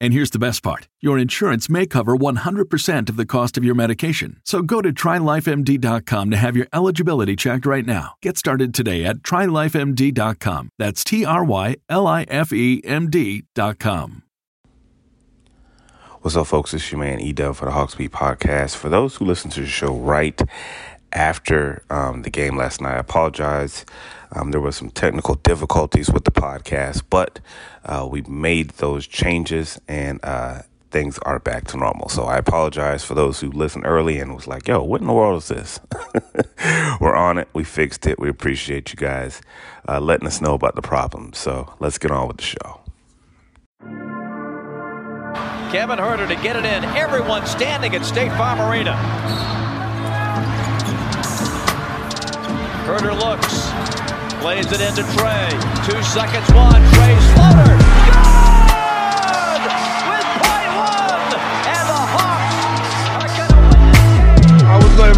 And here's the best part your insurance may cover 100% of the cost of your medication. So go to trylifemd.com to have your eligibility checked right now. Get started today at trylifemd.com. That's T R Y L I F E M D.com. What's up, folks? It's your man E Dub for the Hawks Beat podcast. For those who listen to the show right after um, the game last night, I apologize. Um, there were some technical difficulties with the podcast, but uh, we made those changes and uh, things are back to normal. So I apologize for those who listened early and was like, yo, what in the world is this? We're on it. We fixed it. We appreciate you guys uh, letting us know about the problem. So let's get on with the show. Kevin Huerter to get it in. Everyone standing at State Farm Arena. Huerter looks, plays it into Trey. Two seconds, one. Trey floater.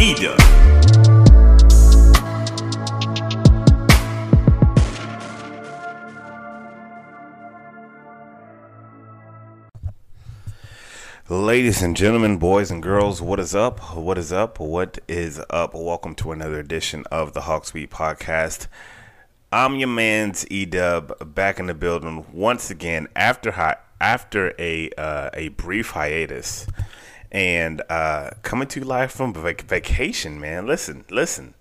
Eda. Ladies and gentlemen, boys and girls, what is up? What is up? What is up? Welcome to another edition of the Hawks Beat Podcast. I'm your man's E Dub back in the building once again after hi- after a uh, a brief hiatus and uh, coming to you live from vac- vacation. Man, listen, listen.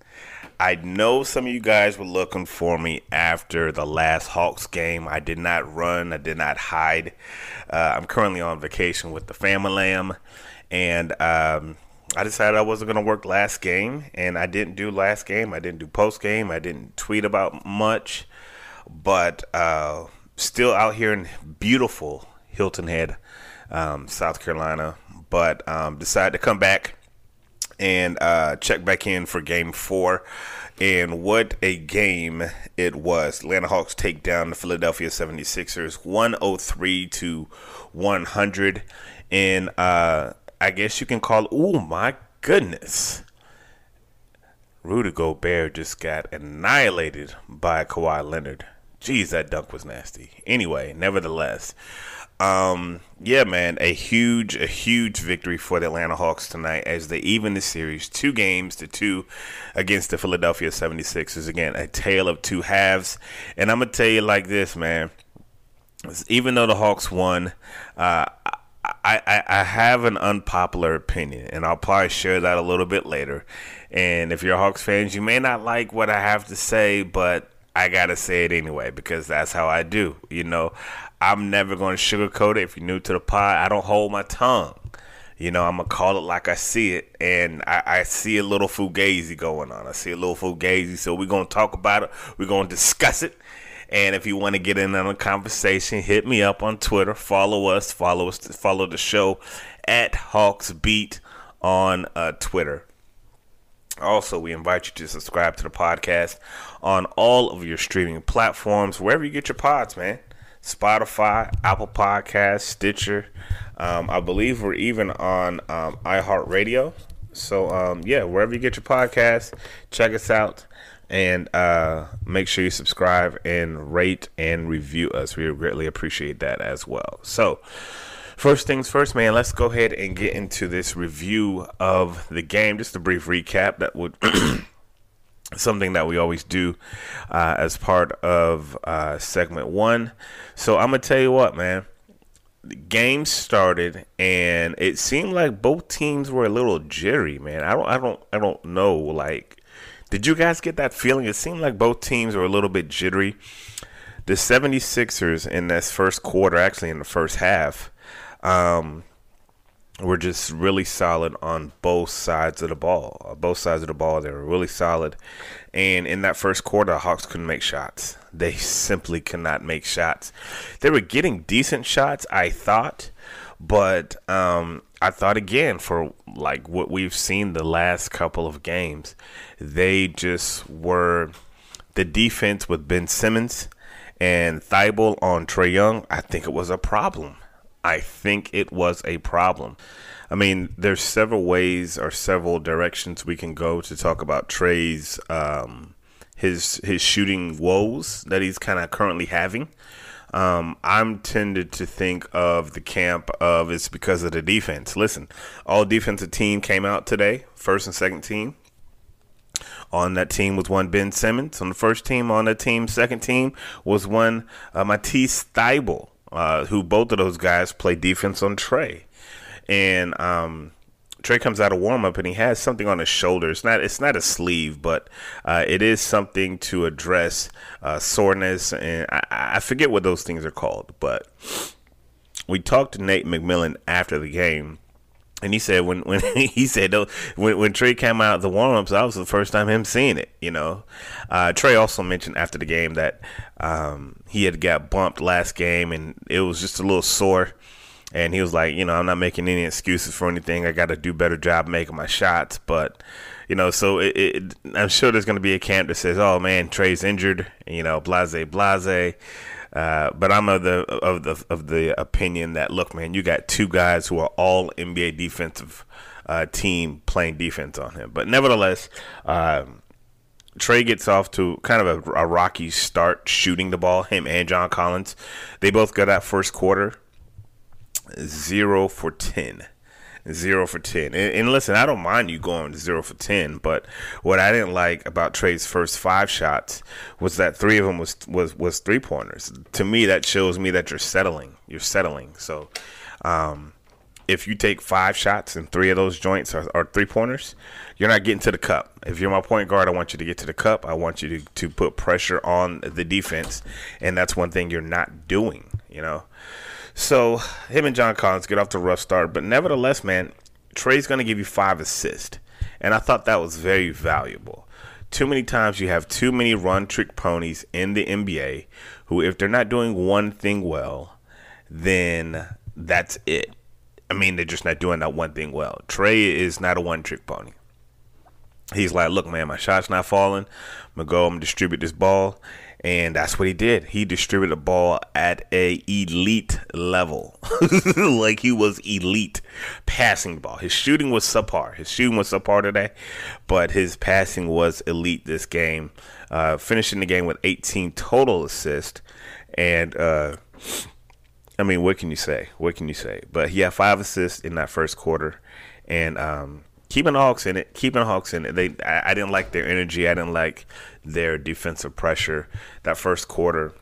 I know some of you guys were looking for me after the last Hawks game. I did not run. I did not hide. Uh, I'm currently on vacation with the family and um, I decided I wasn't going to work last game, and I didn't do last game. I didn't do post game. I didn't tweet about much, but uh, still out here in beautiful Hilton Head, um, South Carolina. But um, decided to come back and uh, check back in for game four. And what a game it was. Atlanta Hawks take down the Philadelphia 76ers 103 to 100. And uh, I guess you can call, oh my goodness. Rudy Gobert just got annihilated by Kawhi Leonard. Jeez, that dunk was nasty. Anyway, nevertheless, um, yeah, man, a huge, a huge victory for the Atlanta Hawks tonight as they even the series two games to two against the Philadelphia 76ers. Again, a tale of two halves. And I'm going to tell you like this, man. Even though the Hawks won, uh, I, I, I have an unpopular opinion, and I'll probably share that a little bit later. And if you're Hawks fans, you may not like what I have to say, but I gotta say it anyway because that's how I do. You know, I'm never to sugarcoat it. If you're new to the pod, I don't hold my tongue. You know, I'm gonna call it like I see it, and I, I, see a little fugazi going on. I see a little fugazi, so we're gonna talk about it. We're gonna discuss it, And if you want to get in on a conversation, hit me up on Twitter. Follow us. Follow us. Follow the show at Hawks Beat on uh, Twitter. Also, we invite you to subscribe to the podcast on all of your streaming platforms, wherever you get your pods, man. Spotify, Apple Podcasts, Stitcher. Um, I believe we're even on um, iHeartRadio. So, um, yeah, wherever you get your podcast, check us out and uh, make sure you subscribe and rate and review us. We greatly appreciate that as well. So, First things first, man, let's go ahead and get into this review of the game. Just a brief recap that would. something that we always do uh, as part of uh, segment one. So I'm gonna tell you what, man. The game started and it seemed like both teams were a little jittery, man. I don't, I don't, I don't know. Like, did you guys get that feeling? It seemed like both teams were a little bit jittery. The 76ers in this first quarter, actually in the first half, um, were just really solid on both sides of the ball. Both sides of the ball, they were really solid. And in that first quarter, Hawks couldn't make shots. They simply could not make shots. They were getting decent shots, I thought, but um, I thought again for like what we've seen the last couple of games, they just were the defense with Ben Simmons and Thibault on Trey Young. I think it was a problem. I think it was a problem. I mean, there's several ways or several directions we can go to talk about Trey's um, his his shooting woes that he's kind of currently having. Um, I'm tended to think of the camp of it's because of the defense. Listen, all defensive team came out today, first and second team. On that team was one Ben Simmons. On the first team, on that team, second team was one uh, Matisse Thybulle uh, who both of those guys play defense on Trey. And um, Trae comes out of warm up and he has something on his shoulder. It's not it's not a sleeve, but uh, it is something to address uh, soreness and I, I, forget what those things are called. But we talked to Nate McMillan after the game, and he said when when he said when when Trae came out the warmups, that was the first time him seeing it. You know, uh, Trae also mentioned after the game that um, he had got bumped last game and it was just a little sore. And he was like, you know, I'm not making any excuses for anything. I got to do better job making my shots, but you know, so it, it, I'm sure there's going to be a camp that says, "Oh man, Trey's injured," you know, blase blase. Uh, but I'm of the of the of the opinion that look, man, you got two guys who are all NBA defensive uh, team playing defense on him. But nevertheless, um, Trae gets off to kind of a, a, rocky start shooting the ball. Him and John Collins, they both got that first quarter zero for ten zero for ten. And, and, listen, I don't mind you going zero for ten, but what I didn't like about Trey's first five shots was that three of them was was was three pointers. To me, that shows me that you're settling. You're settling. So, um, if you take five shots and three of those joints are, are three pointers, you're not getting to the cup. If you're my point guard, I want you to get to the cup. I want you to, to put pressure on the defense, and that's one thing you're not doing. You know. So him and John Collins get off to a rough start, but nevertheless, man, Trey's going to give you five assists, and I thought that was very valuable. Too many times you have too many run trick ponies in the NBA who, if they're not doing one thing well, then that's it. I mean, they're just not doing that one thing well. Trey is not a one trick pony. He's like, look, man, my shot's not falling. I'm gonna go. I'm gonna distribute this ball, and that's what he did. He distributed the ball at a elite level, like he was elite passing the ball. His shooting was subpar. His shooting was subpar today, but his passing was elite this game. Uh, finishing the game with 18 total assists, and uh, I mean, what can you say? What can you say? But he had five assists in that first quarter, and um, keeping Hawks in it, keeping Hawks in it. They, I, I, didn't like their energy. I didn't like their defensive pressure. That first quarter,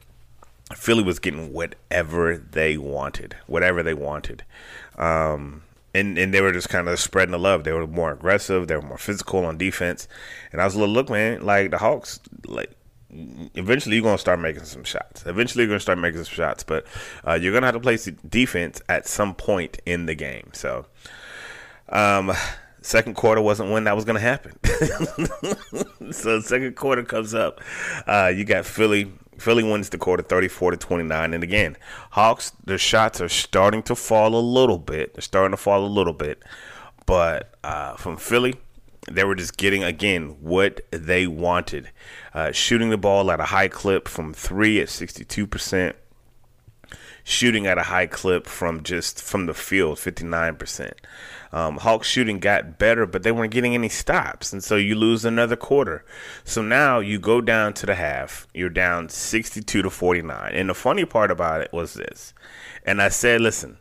Philly was getting whatever they wanted, whatever they wanted, um, and and they were just kind of spreading the love. They were more aggressive. They were more physical on defense. And I was a little look, man, like the Hawks, like eventually you're gonna start making some shots. Eventually you're gonna start making some shots, but uh, you're gonna have to play defense at some point in the game. So. Um, second quarter wasn't when that was going to happen. so second quarter comes up. Uh, you got Philly Philly wins the quarter 34 to 29. And again, Hawks, their shots are starting to fall a little bit. They're starting to fall a little bit. But uh, from Philly, they were just getting, again, what they wanted. Uh, shooting the ball at a high clip from three at 62% shooting at a high clip from just from the field, 59%. Um, Hawks shooting got better, but they weren't getting any stops. And so you lose another quarter. So now you go down to the half. You're down 62 to 49. And the funny part about it was this. And I said, listen,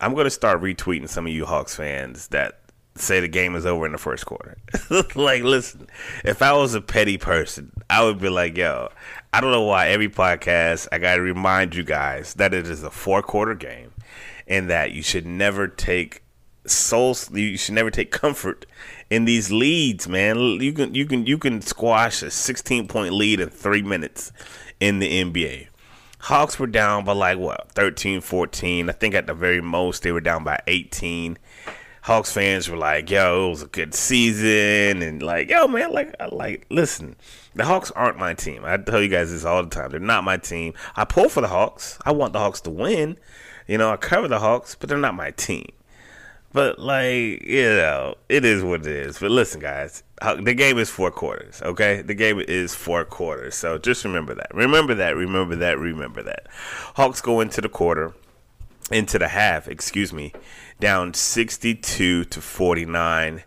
I'm going to start retweeting some of you Hawks fans that say the game is over in the first quarter. like, listen, if I was a petty person, I would be like, yo, I don't know why every podcast I got to remind you guys that it is a four quarter game and that you should never take soul you should never take comfort in these leads, man. You can you can you can squash a 16 point lead in 3 minutes in the NBA. Hawks were down by like what 13 14. I think at the very most they were down by 18 Hawks fans were like, "Yo, it was a good season," and like, "Yo, man, like, like, listen, the Hawks aren't my team. I tell you guys this all the time. They're not my team. I pull for the Hawks. I want the Hawks to win. You know, I cover the Hawks, but they're not my team. But like, you know, it is what it is. But listen, guys, the game is four quarters. Okay, the game is four quarters. So just remember that. Remember that. Remember that. Remember that. Hawks go into the quarter, into the half. Excuse me down 62 to 49.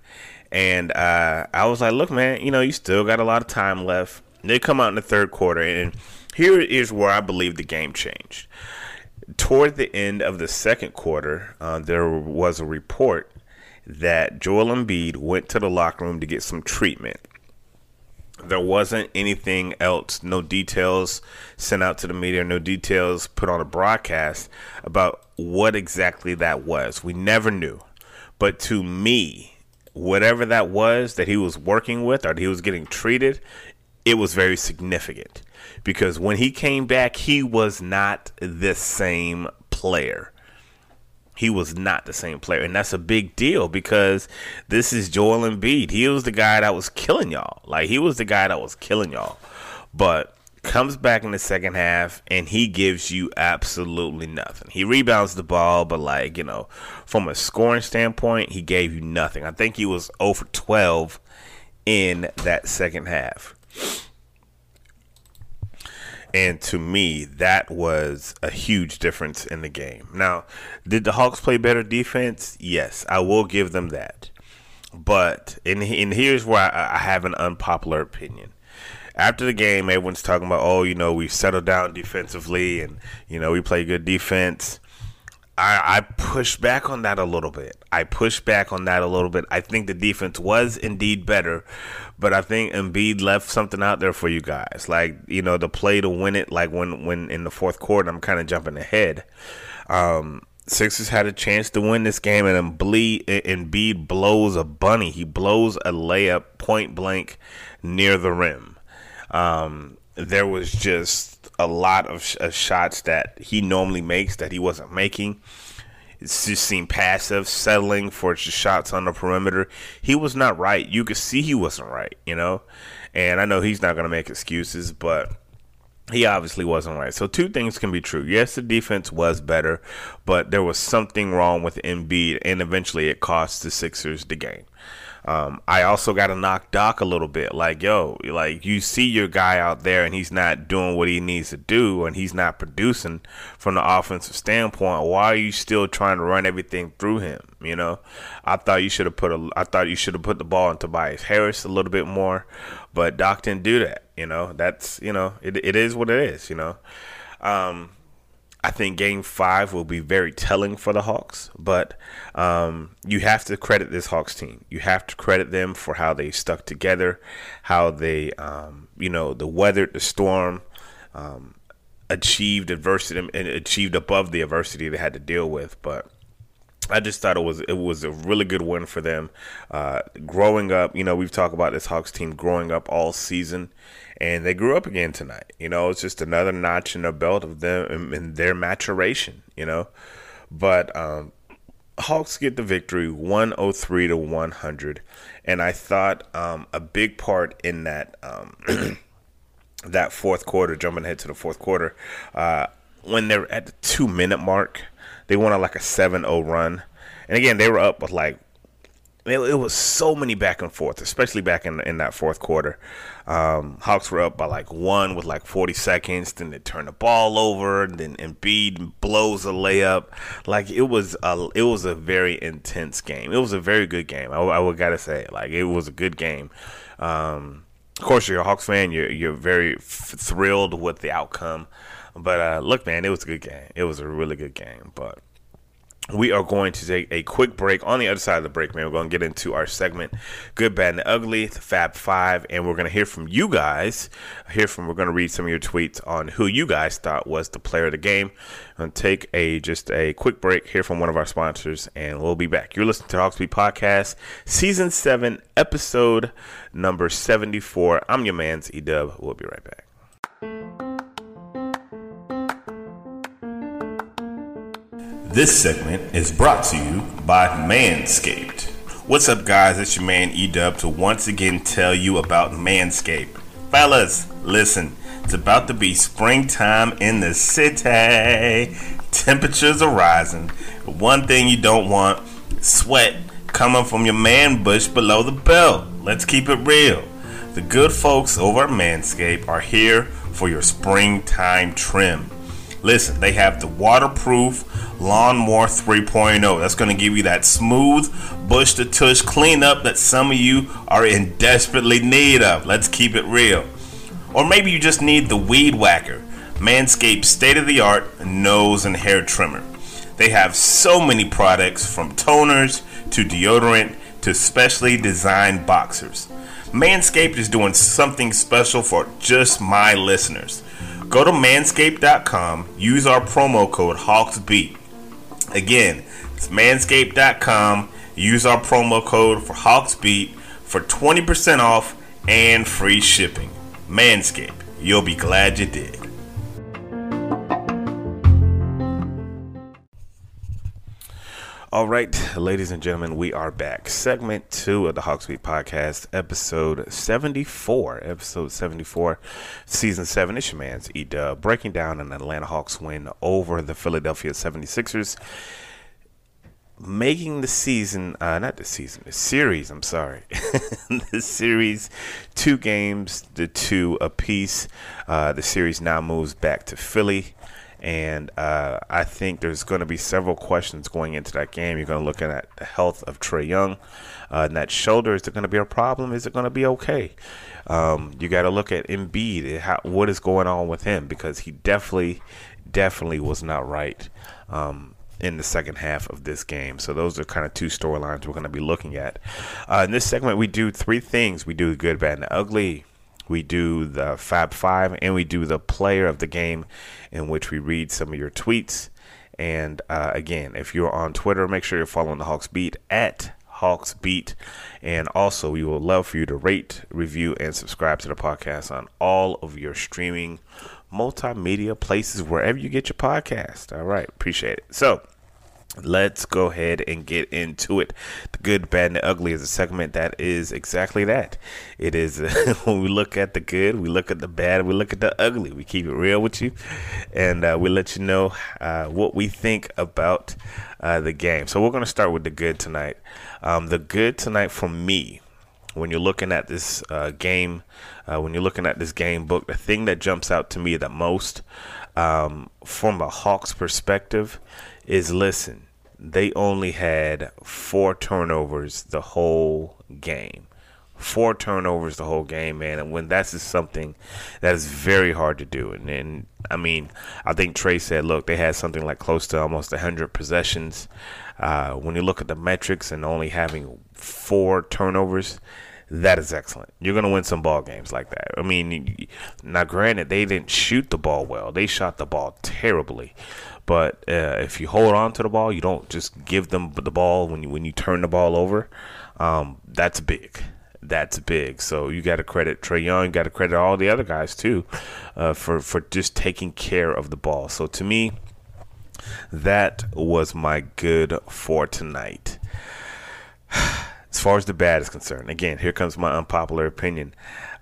And uh, I was like, look, man, you know, you still got a lot of time left. They come out in the third quarter, and here is where I believe the game changed. Toward the end of the second quarter, uh, there was a report that Joel Embiid went to the locker room to get some treatment. There wasn't anything else, no details sent out to the media, no details put on a broadcast about what exactly that was. We never knew. But to me, whatever that was that he was working with or he was getting treated, it was very significant because when he came back, he was not the same player. He was not the same player, and that's a big deal because this is Joel Embiid. He was the guy that was killing y'all. Like he was the guy that was killing y'all. But comes back in the second half and he gives you absolutely nothing. He rebounds the ball, but like, you know, from a scoring standpoint, he gave you nothing. I think he was oh over 12 in that second half. And to me, that was a huge difference in the game. Now, did the Hawks play better defense? Yes, I will give them that. But, and, and here's where I, I have an unpopular opinion after the game, everyone's talking about, oh, you know, we've settled down defensively and, you know, we play good defense. I, I push back on that a little bit. I push back on that a little bit. I think the defense was indeed better, but I think Embiid left something out there for you guys. Like, you know, the play to win it, like when, when in the fourth quarter, I'm kind of jumping ahead. Um, Sixers had a chance to win this game, and Embiid blows a bunny. He blows a layup point blank near the rim. Um, there was just a lot of, sh- of shots that he normally makes that he wasn't making. It just seemed passive, settling for shots on the perimeter. He was not right. You could see he wasn't right, you know. And I know he's not going to make excuses, but he obviously wasn't right. So two things can be true. Yes, the defense was better, but there was something wrong with Embiid, and eventually it cost the Sixers the game. Um, I also got to knock Doc a little bit. Like, yo, like you see your guy out there and he's not doing what he needs to do and he's not producing from the offensive standpoint. Why are you still trying to run everything through him? You know, I thought you should have put a, I thought you should have put the ball in Tobias Harris a little bit more, but Doc didn't do that. You know, that's you know, it it is what it is. You know, um, I think game five will be very telling for the Hawks, but um, you have to credit this Hawks team. You have to credit them for how they stuck together, how they, um, you know, the weathered the storm, um, achieved adversity and achieved above the adversity they had to deal with. But I just thought it was it was a really good win for them. Uh, growing up, you know, we've talked about this Hawks team growing up all season, and they grew up again tonight. You know, it's just another notch in the belt of them in their maturation. You know, but um, Hawks get the victory, one hundred three to one hundred, and I thought um, a big part in that. Um, that fourth quarter, jumping ahead to the fourth quarter, uh, when they're at the two minute mark, they went on like a 7 0 run. And again, they were up with like, it, it, was so many back and forth, especially back in, in that fourth quarter. Um, Hawks were up by like one with like 40 seconds. Then they turn the ball over. Then Embiid blows a layup. Like it was a it was a very intense game. It was a very good game. I, I would gotta say, like it was a good game. Um, of course, you're a Hawks fan. You're you're very f- thrilled with the outcome. But uh, look, man, it was a good game. It was a really good game. But we are going to take a quick break. On the other side of the break, man, we're going to get into our segment, Good, Bad, and Ugly, Fab Five, and we're going to hear from you guys. Hear from, we're going to read some of your tweets on who you guys thought was the player of the game. And take a just a quick break, hear from one of our sponsors, and we'll be back. You're listening to the Hawksbeat Podcast, Season 7, Episode number 74. I'm your man's E Dub. We'll be right back. This segment is brought to you by Manscaped. What's up, guys? It's your man Edub to once again tell you about Manscaped. Fellas, listen, it's about to be springtime in the city. Temperatures are rising. One thing you don't want sweat coming from your man bush below the belt. Let's keep it real. The good folks over at Manscaped are here for your springtime trim. Listen, they have the waterproof Lawnmower 3.0. That's going to give you that smooth, bush to tush cleanup that some of you are in desperately need of. Let's keep it real. Or maybe you just need the Weed Whacker, Manscaped state of the art nose and hair trimmer. They have so many products from toners to deodorant to specially designed boxers. Manscaped is doing something special for just my listeners. Go to manscaped.com, use our promo code HawksBeat. Again, it's manscaped.com, use our promo code for HawksBeat for 20% off and free shipping. Manscaped, you'll be glad you did. All right, ladies and gentlemen, we are back. Segment two of the Hawksbeat podcast, episode 74. Episode 74, season seven. It's your man's E Dub, breaking down an Atlanta Hawks win over the Philadelphia 76ers, making the season, uh, not the season, the series, I'm sorry. the series, two games, the two apiece. Uh, the series now moves back to Philly. And uh, I think there's going to be several questions going into that game. You're going to look at the health of Trey Young. Uh, and that shoulder, is it going to be a problem? Is it going to be okay? Um, you got to look at Embiid. How, what is going on with him? Because he definitely, definitely was not right um, in the second half of this game. So those are kind of two storylines we're going to be looking at. Uh, in this segment, we do three things. We do the good, bad, and the ugly we do the Fab Five, and we do the player of the game, in which we read some of your tweets. And uh, again, if you're on Twitter, make sure you're following the Hawks Beat at Hawks Beat. And also, we would love for you to rate, review, and subscribe to the podcast on all of your streaming multimedia places, wherever you get your podcast. All right, appreciate it. So, let's go ahead and get into it. The good, bad, and the ugly is a segment that is exactly that. It is when we look at the good, we look at the bad, we look at the ugly. We keep it real with you, and uh, we let you know uh, what we think about uh, the game. So we're going to start with the good tonight. Um, the good tonight for me. When you're looking at this uh, game, uh, when you're looking at this game book, the thing that jumps out to me the most, um, from a Hawks perspective, is listen, they only had four turnovers the whole game. Four turnovers the whole game, man. And when that's just something that is very hard to do. And then, I mean, I think Trey said, look, they had something like close to almost 100 possessions. Uh, when you look at the metrics and only having four turnovers, that is excellent. You're going to win some ball games like that. I mean, now granted, they didn't shoot the ball well. They shot the ball terribly. But uh, if you hold on to the ball, you don't just give them the ball when you when you turn the ball over. Um, that's big. That's big. So you got to credit Trey Young. You got to credit all the other guys too uh, for for just taking care of the ball. So to me, that was my good for tonight. As far as the bad is concerned, again, here comes my unpopular opinion.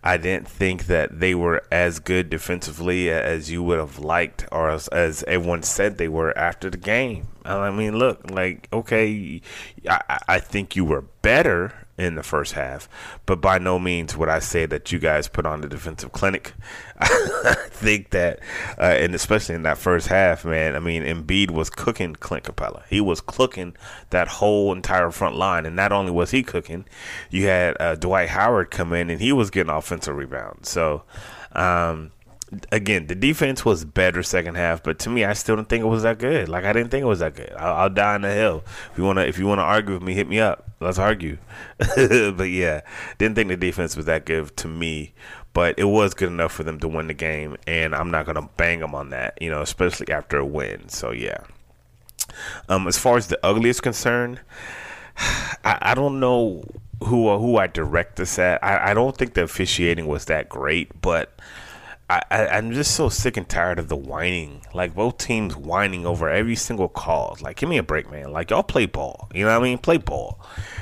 I didn't think that they were as good defensively as you would have liked, or as, as everyone said they were after the game. I mean, look, like, okay, I, I think you were better in the first half, but by no means would I say that you guys put on the defensive clinic. I think that, uh, and especially in that first half, man, I mean, Embiid was cooking Clint Capela. He was cooking that whole entire front line, and not only was he cooking, you had uh, Dwight Howard come in and he was getting offensive rebounds. So, um, again, the defense was better second half, but to me, I still didn't think it was that good. Like I didn't think it was that good. I'll, I'll die on the hill. If you wanna, if you wanna argue with me, hit me up. Let's argue. but yeah, didn't think the defense was that good to me. But it was good enough for them to win the game, and I'm not gonna bang them on that, you know, especially after a win. So yeah. Um, as far as the ugly is concerned, I, I don't know who who I direct this at. I, I don't think the officiating was that great, but I, I am just so sick and tired of the whining. Like both teams whining over every single call. Like, give me a break, man. Like y'all play ball. You know what I mean? Play ball.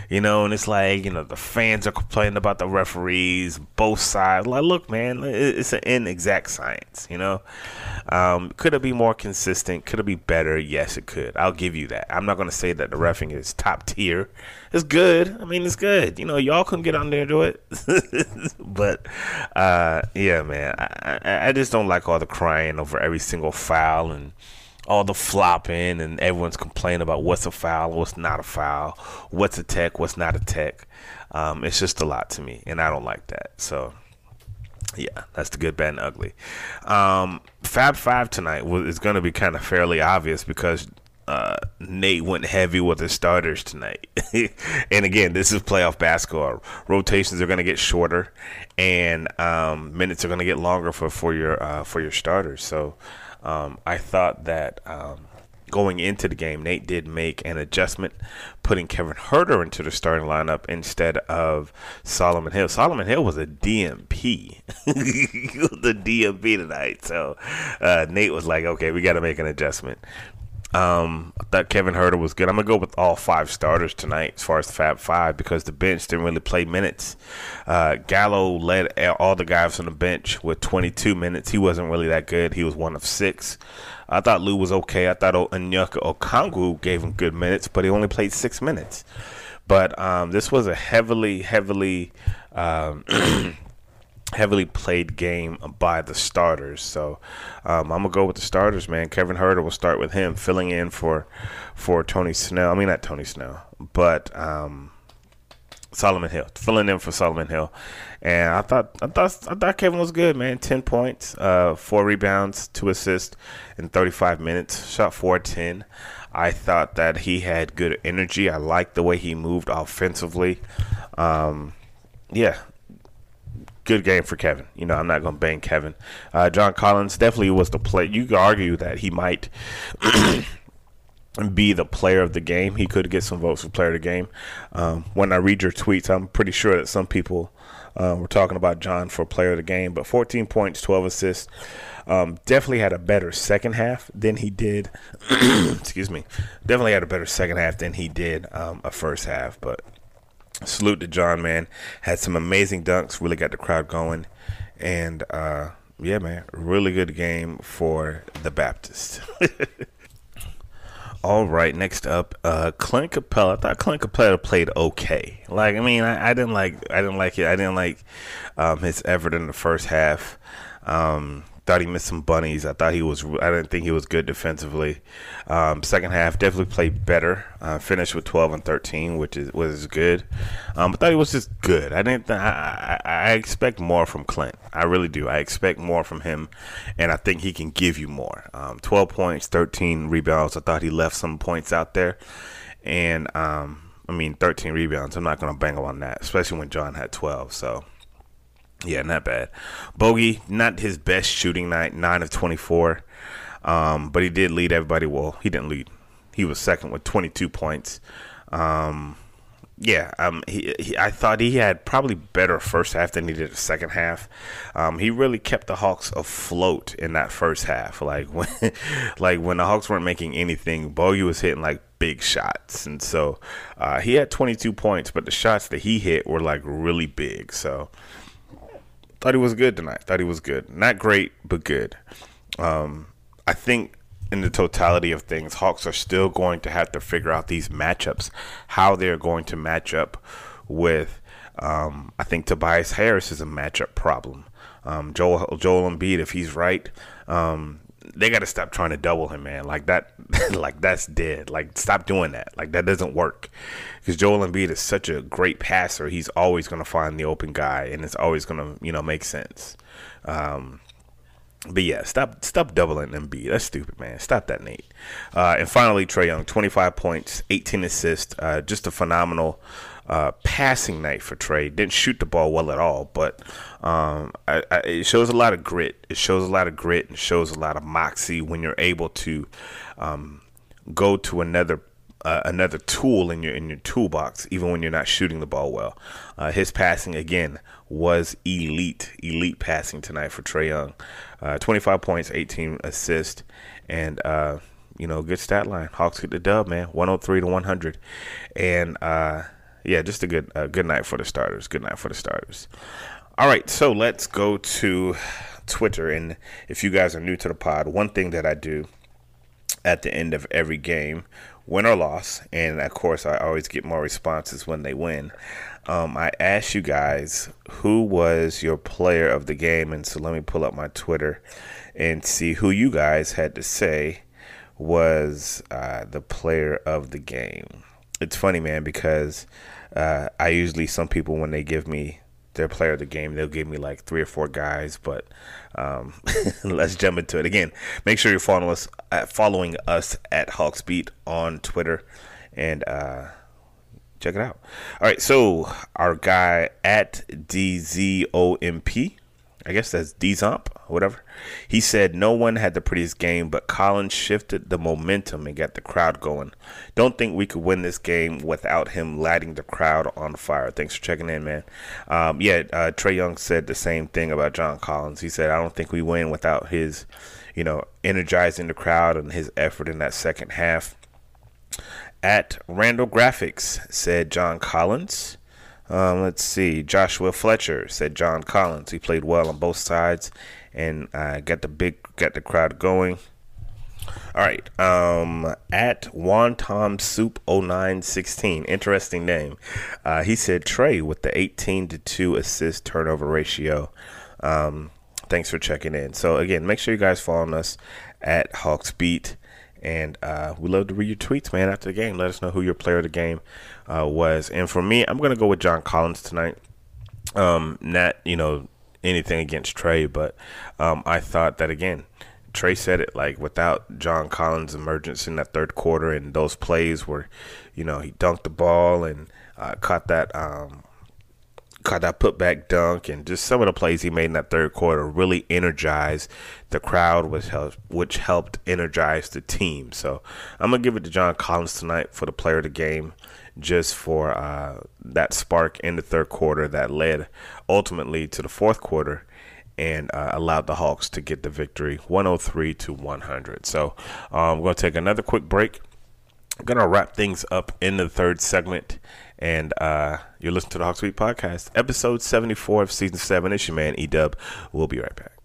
You know, and it's like you know the fans are complaining about the referees, both sides. Like, look, man, it's an inexact science. You know, um, could it be more consistent? Could it be better? Yes, it could. I'll give you that. I'm not going to say that the refing is top tier. It's good. I mean, it's good. You know, y'all couldn't get on there and do it. but uh, yeah, man, I, I, I just don't like all the crying over every single foul and all the flopping and everyone's complaining about what's a foul, what's not a foul, what's a tech, what's not a tech. Um, it's just a lot to me, and I don't like that. So yeah, that's the good, bad, and ugly. Um, Fab Five tonight is going to be kind of fairly obvious because uh, Nate went heavy with his starters tonight. and again, this is playoff basketball. Rotations are going to get shorter, and um, minutes are going to get longer for for your uh, for your starters. So um, I thought that um, going into the game, Nate did make an adjustment, putting Kevin Huerter into the starting lineup instead of Solomon Hill. Solomon Hill was a DMP, the DMP tonight. So uh, Nate was like, "Okay, we got to make an adjustment." Um, I thought Kevin Huerter was good. I'm gonna go with all five starters tonight as far as the Fab Five because the bench didn't really play minutes. Uh, Gallo led all the guys on the bench with 22 minutes. He wasn't really that good. He was one of six. I thought Lou was okay. I thought Onyeka Okongwu gave him good minutes, but he only played six minutes. But um, this was a heavily, heavily um, heavily played game by the starters. So um, I'm gonna go with the starters, man. Kevin Huerter will start with him filling in for for Tony Snell. I mean not Tony Snell, but um, Solomon Hill filling in for Solomon Hill. And I thought I thought I thought Kevin was good, man. Ten points, uh, four rebounds, two assists in 35 minutes. Shot four ten. I thought that he had good energy. I liked the way he moved offensively. Um, yeah, good game for Kevin. You know, I'm not going to bang Kevin. Uh, John Collins definitely was the play. You could argue that he might be the player of the game. He could get some votes for player of the game. Um, when I read your tweets, I'm pretty sure that some people uh, were talking about John for player of the game. But 14 points, 12 assists. Um, definitely had a better second half than he did. excuse me. Definitely had a better second half than he did um, a first half. But salute to John, man. Had some amazing dunks, really got the crowd going. And uh, yeah, man, really good game for the Baptist. All right, next up, uh, Clint Capella. I thought Clint Capella played okay. Like, I mean, I, I didn't like, I didn't like it. I didn't like um, his effort in the first half. Um, thought he missed some bunnies. I thought he was. I didn't think he was good defensively. Um, second half definitely played better. Uh, finished with 12 and 13, which is was good. Um, I thought he was just good. I didn't. Th- I, I, I expect more from Clint. I really do. I expect more from him, and I think he can give you more. Um, 12 points, 13 rebounds. I thought he left some points out there, and um, I mean 13 rebounds. I'm not going to bang on that, especially when John had 12. So. Yeah, not bad. Bogey, not his best shooting night, nine of twenty four. Um, but he did lead everybody. Well, he didn't lead. He was second with twenty two points. Um, yeah, um, he, he, I thought he had probably better first half than he did the second half. Um, he really kept the Hawks afloat in that first half. Like when, like when the Hawks weren't making anything, Bogey was hitting like big shots, and so uh, he had 22 points, but the shots that he hit were like really big. So thought he was good tonight. Thought he was good. Not great, but good. Um, I think in the totality of things, Hawks are still going to have to figure out these matchups, how they're going to match up with. Um, I think Tobias Harris is a matchup problem. Um, Joel Joel Embiid, if he's right, um, they got to stop trying to double him, man. Like that, like that's dead. Like stop doing that. Like that doesn't work. Because Joel Embiid is such a great passer. He's always going to find the open guy, and it's always going to you know make sense. Um, but yeah, stop stop doubling Embiid. That's stupid, man. Stop that, Nate. Uh, and finally, Trey Young, 25 points, 18 assists, uh, just a phenomenal uh, passing night for Trey. Didn't shoot the ball well at all, but um, I, I, it shows a lot of grit. It shows a lot of grit and shows a lot of moxie when you're able to um, go to another uh, another tool in your in your toolbox, even when you're not shooting the ball well. Uh, his passing again was elite, elite passing tonight for Trey Young. Uh, 25 points, 18 assists, and uh, you know, good stat line. Hawks get the dub, man, 103 to 100, and uh, yeah, just a good good night for the starters. Good night for the starters. All right, so let's go to Twitter. And if you guys are new to the pod, one thing that I do at the end of every game, win or loss, and of course I always get more responses when they win. Um, I asked you guys who was your player of the game, and so let me pull up my Twitter and see who you guys had to say was uh, the player of the game. It's funny, man, because uh, I usually some people when they give me their player of the game, they'll give me like three or four guys. But um, let's jump into it again. Make sure you're following us at following us at Hawksbeat on Twitter and uh, check it out. All right, so our guy at DZOMP I guess that's Dzomp, whatever. He said no one had the prettiest game, but Collins shifted the momentum and got the crowd going. Don't think we could win this game without him lighting the crowd on fire. Thanks for checking in, man. Um, yeah, uh, Trae Young said the same thing about John Collins. He said I don't think we win without his, you know, energizing the crowd and his effort in that second half. At Randall Graphics said John Collins. Um, let's see. Joshua Fletcher said John Collins. He played well on both sides and uh, got the big got the crowd going. All right. Um, at Wonton Soup 0916, interesting name. Uh, he said Trey with the 18 to 2 assist turnover ratio. Um, thanks for checking in. So again, make sure you guys follow us at Hawks Beat. And uh, we love to read your tweets, man, after the game. Let us know who your player of the game uh, was. And for me, I'm going to go with John Collins tonight. Um, not, you know, anything against Trey, but um, I thought that, again, Trey said it like without John Collins' emergence in that third quarter and those plays where, you know, he dunked the ball and uh, caught that um, caught that putback dunk and just some of the plays he made in that third quarter really energized the crowd, which helped, which helped energize the team. So I'm gonna give it to John Collins tonight for the player of the game, just for uh, that spark in the third quarter that led ultimately to the fourth quarter and uh, allowed the Hawks to get the victory 103 to 100. So um, we're going to take another quick break. I'm going to wrap things up in the third segment and uh, you're listening to the Hawks Week Podcast, episode 74 of season 7. It's your man, E Dub. We'll be right back.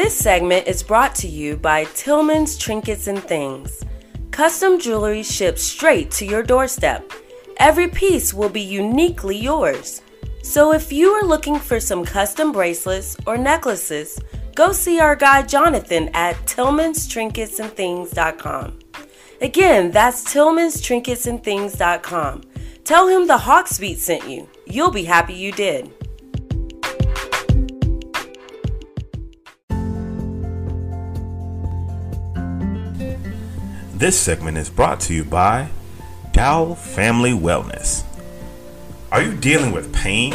This segment is brought to you by Tillman's Trinkets and Things. Custom jewelry shipped straight to your doorstep. Every piece will be uniquely yours. So if you are looking for some custom bracelets or necklaces, go see our guy Jonathan at tillmanstrinketsandthings.com. Again, that's tillmanstrinketsandthings.com. Tell him the Hawks Beat sent you. You'll be happy you did. This segment is brought to you by Dow Family Wellness. Are you dealing with pain?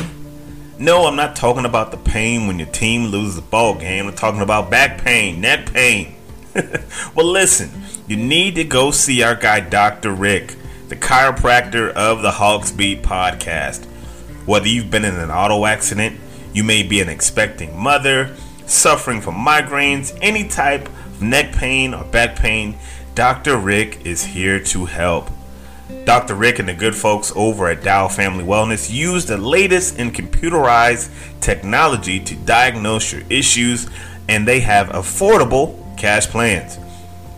No, I'm not talking about the pain when your team loses a ball game. I'm talking about back pain, neck pain. well, listen, you need to go see our guy, Dr. Rick, the chiropractor of the Hawks Beat podcast. Whether you've been in an auto accident, you may be an expecting mother, suffering from migraines, any type of neck pain or back pain, Dr. Rick is here to help. Dr. Rick and the good folks over at Dow Family Wellness use the latest in computerized technology to diagnose your issues, and they have affordable cash plans.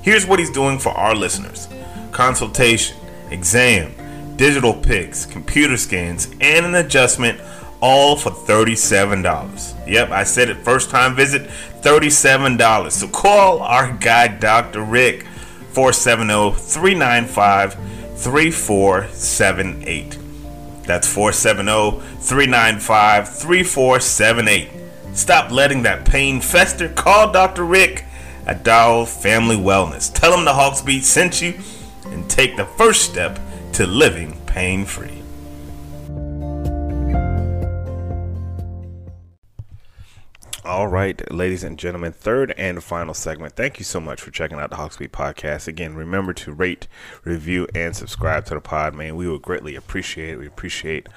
Here's what he's doing for our listeners consultation, exam, digital pics, computer scans, and an adjustment, all for $37. Yep, I said it first time visit, $37. So call our guy, Dr. Rick, 470 395 3478. That's 470 395 3478. Stop letting that pain fester. Call Dr. Rick at Dow Family Wellness. Tell him the Hawks Beat sent you and take the first step to living pain free. All right, ladies and gentlemen, third and final segment. Thank you so much for checking out the Hawksbeat podcast. Again, remember to rate, review, and subscribe to the pod, man. We would greatly appreciate it. We appreciate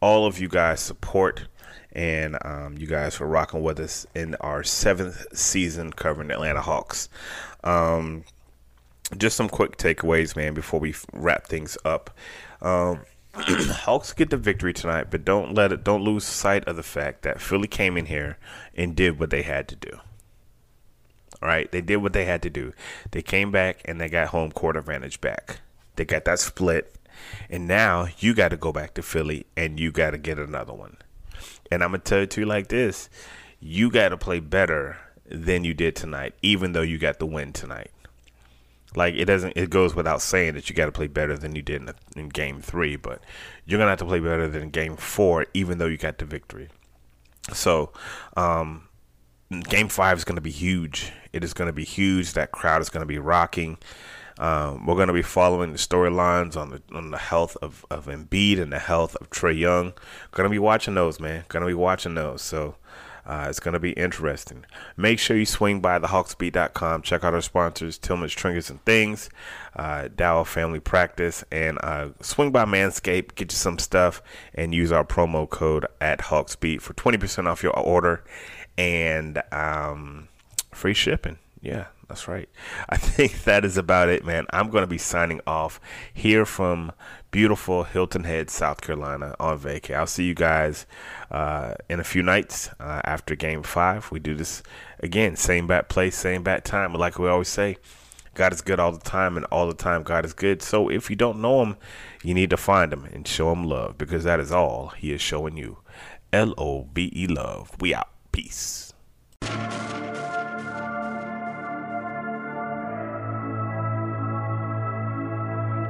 all of you guys' support and um, you guys for rocking with us in our seventh season covering the Atlanta Hawks. Um, just some quick takeaways, man, before we wrap things up. Um, Hawks get the victory tonight, but don't let it don't lose sight of the fact that Philly came in here and did what they had to do. All right, they did what they had to do. They came back and they got home court advantage back. They got that split, and now you got to go back to Philly and you got to get another one. And I'm gonna tell you to you like this: you got to play better than you did tonight, even though you got the win tonight. Like it doesn't. It goes without saying that you got to play better than you did in, in Game Three, but you're gonna have to play better than Game Four, even though you got the victory. So, um, Game Five is gonna be huge. It is gonna be huge. That crowd is gonna be rocking. Um, we're gonna be following the storylines on the on the health of of Embiid and the health of Trae Young. Gonna be watching those, man. Gonna be watching those. So. Uh, it's going to be interesting. Make sure you swing by thehawksbeat.com. Check out our sponsors, Tillman's Trinkets and Things, uh, Dow Family Practice, and uh, swing by Manscaped, get you some stuff, and use our promo code at Hawksbeat for 20% off your order and um, free shipping. Yeah, that's right. I think that is about it, man. I'm going to be signing off here from beautiful Hilton Head, South Carolina on vacay. I'll see you guys uh, in a few nights uh, after game five. We do this again, same bat place, same bat time. But like we always say, God is good all the time, and all the time God is good. So if you don't know Him, you need to find Him and show Him love because that is all He is showing you. L O V E love. We out. Peace.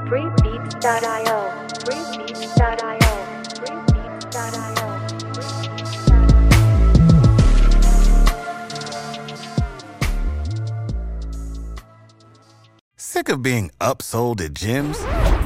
Freebeats.io. Freebeats.io. Freebeats.io. Sick of being upsold at gyms?